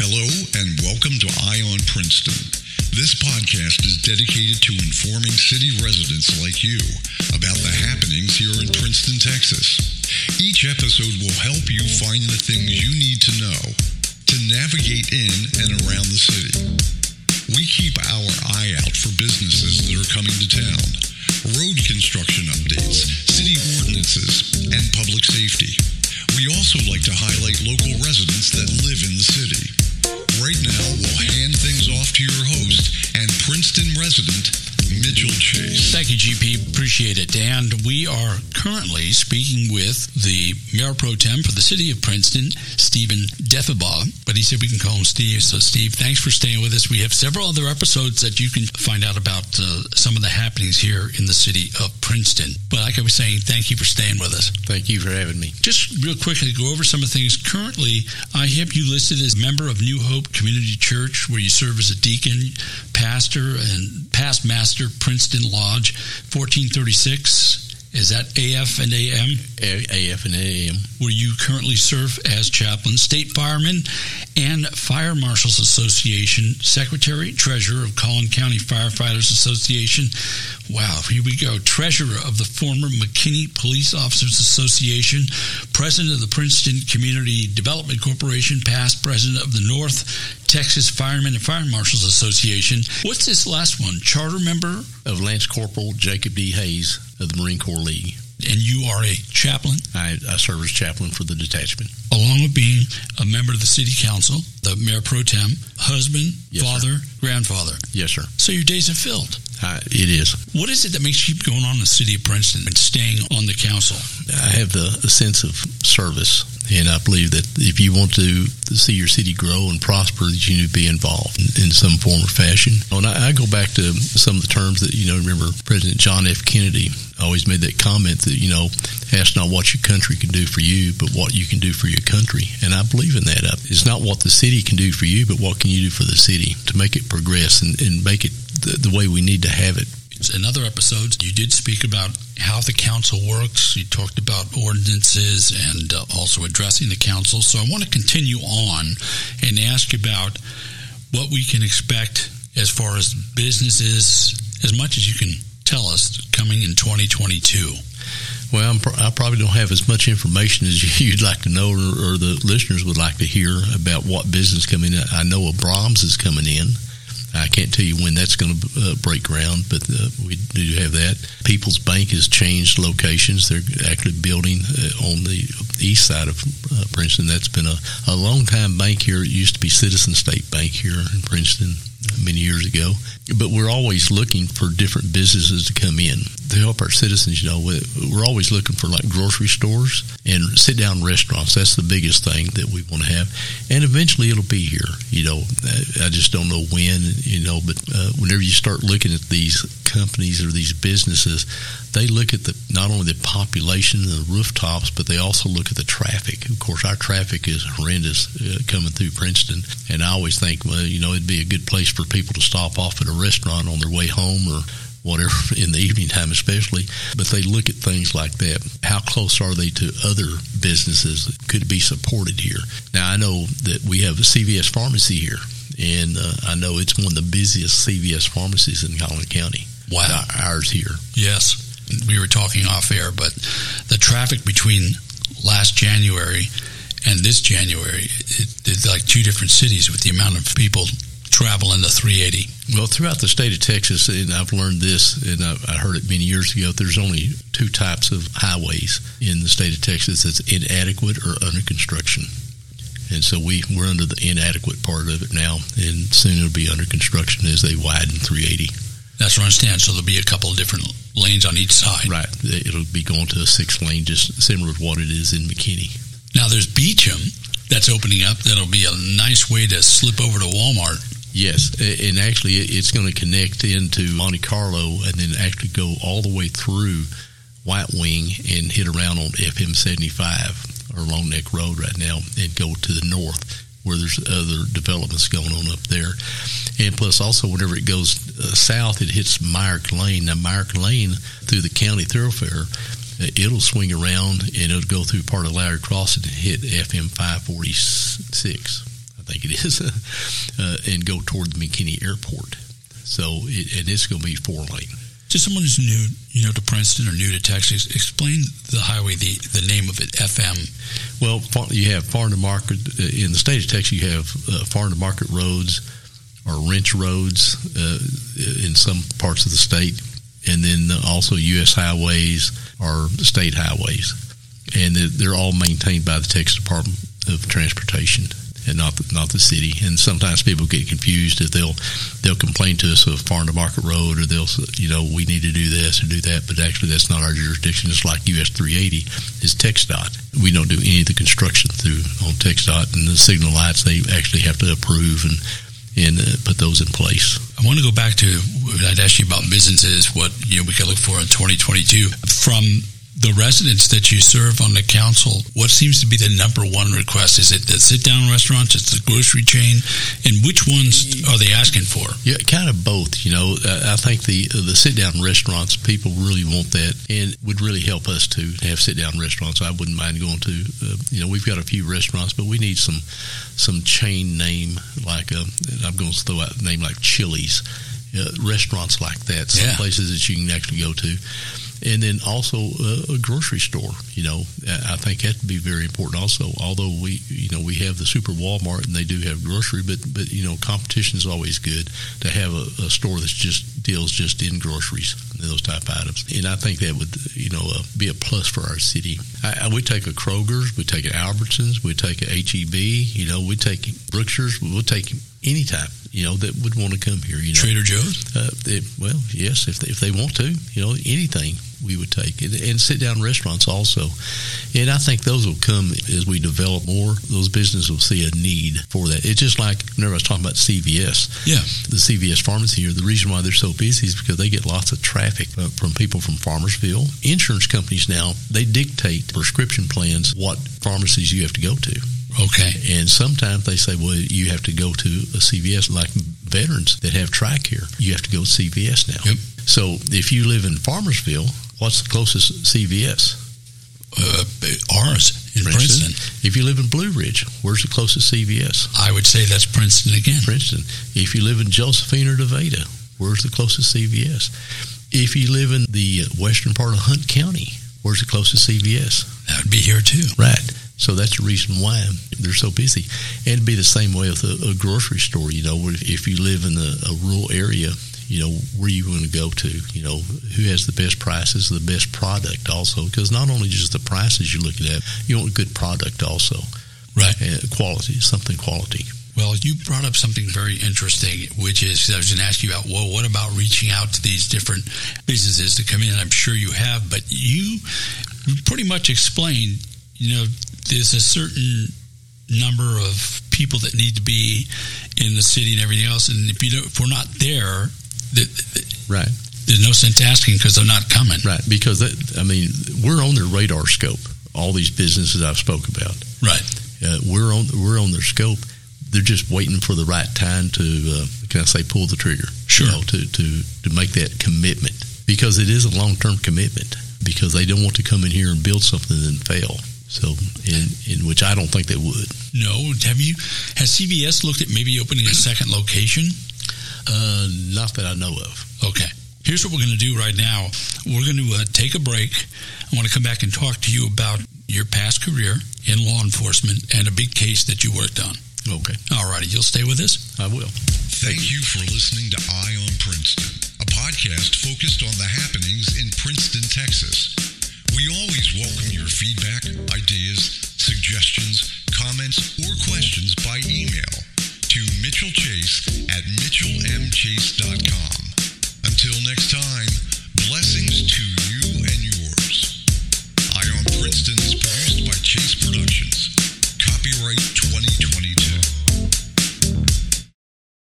Hello and welcome to Eye on Princeton. This podcast is dedicated to informing city residents like you about the happenings here in Princeton, Texas. Each episode will help you find the things you need to know to navigate in and around the city. We keep our eye out for businesses that are coming to town, road construction updates, city ordinances, and public safety. We also like to highlight local residents that live in the city. Right now, we'll hand things off to your host and Princeton resident, Mitchell Chase. Thank you, GP. Appreciate it. And we are currently speaking with the Mayor Pro Tem for the City of Princeton, Steven Deffibaugh. But he said we can call him Steve. So, Steve, thanks for staying with us. We have several other episodes that you can find out about uh, some of the happenings here in the city of Princeton. But like I was saying, thank you for staying with us. Thank you for having me. Just real quickly, go over some of the things. Currently, I have you listed as member of New Hope Community Church, where you serve as a deacon, pastor, and past master, Princeton Lodge, 1436. Is that AF and AM? A- AF and AM. Where you currently serve as chaplain, state fireman, and Fire Marshals Association secretary, treasurer of Collin County Firefighters Association. Wow, here we go. Treasurer of the former McKinney Police Officers Association, president of the Princeton Community Development Corporation, past president of the North Texas Firemen and Fire Marshals Association. What's this last one? Charter member of Lance Corporal Jacob D. Hayes of the Marine Corps League. And you are a chaplain? I, I serve as chaplain for the detachment. Along with being a member of the city council, the mayor pro tem, husband, Yes, father, grandfather. Yes, sir. So your days are filled. I, it is. What is it that makes you keep going on in the city of Princeton and staying on the council? I have the, the sense of service, and I believe that if you want to see your city grow and prosper, that you need to be involved in, in some form or fashion. And I, I go back to some of the terms that you know. Remember, President John F. Kennedy always made that comment that you know, ask not what your country can do for you, but what you can do for your country. And I believe in that. It's not what the city can do for you, but what can you do for the city to make it progress and, and make it the, the way we need to have it. In other episodes, you did speak about how the council works. You talked about ordinances and uh, also addressing the council. So I want to continue on and ask about what we can expect as far as businesses, as much as you can tell us, coming in 2022. Well, I probably don't have as much information as you'd like to know, or, or the listeners would like to hear about what business coming in. I know a Braum's is coming in. I can't tell you when that's going to uh, break ground, but uh, we do have that. People's Bank has changed locations. They're actually building uh, on the east side of uh, Princeton. That's been a, a long time bank here. It used to be Citizen State Bank here in Princeton many years ago. But we're always looking for different businesses to come in to help our citizens. You know, we're always looking for like grocery stores and sit down restaurants. That's the biggest thing that we want to have. And eventually it'll be here. You know, I just don't know when, you know, but uh, whenever you start looking at these companies or these businesses, they look at the not only the population and the rooftops, but they also look at the traffic. Of course, our traffic is horrendous uh, coming through Princeton, and I always think, well, you know, it'd be a good place for people to stop off at a restaurant on their way home or whatever in the evening time especially but they look at things like that. How close are they to other businesses that could be supported here? Now i know that we have a cvs pharmacy here and uh, i know it's one of the busiest cvs pharmacies in collin county wow ours here yes we were talking off air but the traffic between last january and this january it, it's like two different cities with the amount of people traveling the 380 well, throughout the state of Texas, and I've learned this, and I heard it many years ago. There's only two types of highways in the state of Texas: that's inadequate or under construction. And so we we're under the inadequate part of it now, and soon it'll be under construction as they widen 380. That's what I understand. So there'll be a couple of different lanes on each side. Right. It'll be going to a six lane, just similar to what it is in McKinney. Now there's Beauchamp that's opening up. That'll be a nice way to slip over to Walmart. Yes, and actually it's going to connect into Monte Carlo and then actually go all the way through White Wing and hit around on FM 75 or Long Neck Road right now and go to the north where there's other developments going on up there. And plus, also, whenever it goes uh, south, it hits Myrick Lane. Now, Myrick Lane through the county thoroughfare, uh, it'll swing around and it'll go through part of Larry Crossing and hit FM 546. I think it is, uh, and go toward the McKinney Airport. So, it, and it's going to be four lane. To someone who's new, you know, to Princeton or new to Texas, explain the highway, the, the name of it, FM. Well, you have farm to market uh, in the state of Texas. You have uh, farm to market roads or ranch roads uh, in some parts of the state, and then also U.S. highways or state highways, and they're all maintained by the Texas Department of Transportation and not the, not the city. And sometimes people get confused if they'll they'll complain to us of farm to market road or they'll you know we need to do this or do that, but actually that's not our jurisdiction. It's like US 380 is TxDOT. We don't do any of the construction through on TxDOT and the signal lights they actually have to approve and and uh, put those in place. I want to go back to I'd ask you about businesses, what you know we could look for in 2022 from the residents that you serve on the council, what seems to be the number one request? Is it the sit down restaurants? It's the grocery chain? And which ones are they asking for? Yeah, kind of both. You know, I think the the sit down restaurants, people really want that and would really help us to have sit down restaurants. I wouldn't mind going to, uh, you know, we've got a few restaurants, but we need some some chain name like, a, uh, I'm going to throw out a name like Chili's. Uh, restaurants like that, some yeah. places that you can actually go to and then also a, a grocery store. You know, I think that would be very important. Also, although we, you know, we have the Super Walmart and they do have grocery, but but you know, competition is always good to have a, a store that just deals just in groceries and those type of items. And I think that would, you know, uh, be a plus for our city. I, I, we take a Kroger's, we take an Albertsons, we take a HEB, you know, we take Brookshire's, we'll take any type, you know, that would want to come here. You know, Trader Joe's. Uh, they, well, yes, if they, if they want to, you know, anything we would take, and, sit down restaurants also. And I think those will come as we develop more. Those businesses will see a need for that. It's just like whenever I was talking about CVS. Yeah, the CVS pharmacy here. The reason why they're so busy is because they get lots of traffic uh, from people from Farmersville. Insurance companies now they dictate prescription plans what pharmacies you have to go to. Okay. And sometimes they say, well, you have to go to a CVS, like veterans that have TRICARE. You have to go to CVS now. Yep. So if you live in Farmersville, what's the closest CVS? Uh, ours in Princeton. Princeton. If you live in Blue Ridge, where's the closest CVS? I would say that's Princeton again. Princeton. If you live in Josephine or Nevada, where's the closest CVS? If you live in the western part of Hunt County, where's the closest CVS? That would be here too. Right. So that's the reason why they're so busy. And it'd be the same way with a, a grocery store. You know, if you live in a, a rural area, you know, where you want to go to, you know, who has the best prices, the best product also. Because not only just the prices you're looking at, you want a good product also. Right. And quality, something quality. Well, you brought up something very interesting, which is I was going to ask you about, well, what about reaching out to these different businesses to come in? I'm sure you have, but you pretty much explained, you know, there's a certain number of people that need to be in the city and everything else. And if you don't, if we're not there, the, the, right, there's no sense asking because they're not coming. Right, because that, I mean, we're on their radar scope. All these businesses I've spoke about. Right, uh, we're on we're on their scope. They're just waiting for the right time to, uh, can I say, pull the trigger? Sure. You know, to, to to make that commitment because it is a long term commitment. Because they don't want to come in here and build something and fail. So, in, in which I don't think they would. No, have you? Has CVS looked at maybe opening a second location? Uh, not that I know of. Okay. Here's what we're going to do right now. We're going to uh, take a break. I want to come back and talk to you about your past career in law enforcement and a big case that you worked on. Okay. All righty. You'll stay with us? I will. Thank you for listening to Eye on Princeton, a podcast focused on the happenings in Princeton, Texas. We always welcome your feedback, ideas, suggestions, comments, or questions by email to Mitchell Chase at mitchellmchase.com. Until next time, blessings to you and yours. Eye on Princeton is produced by Chase Productions. Copyright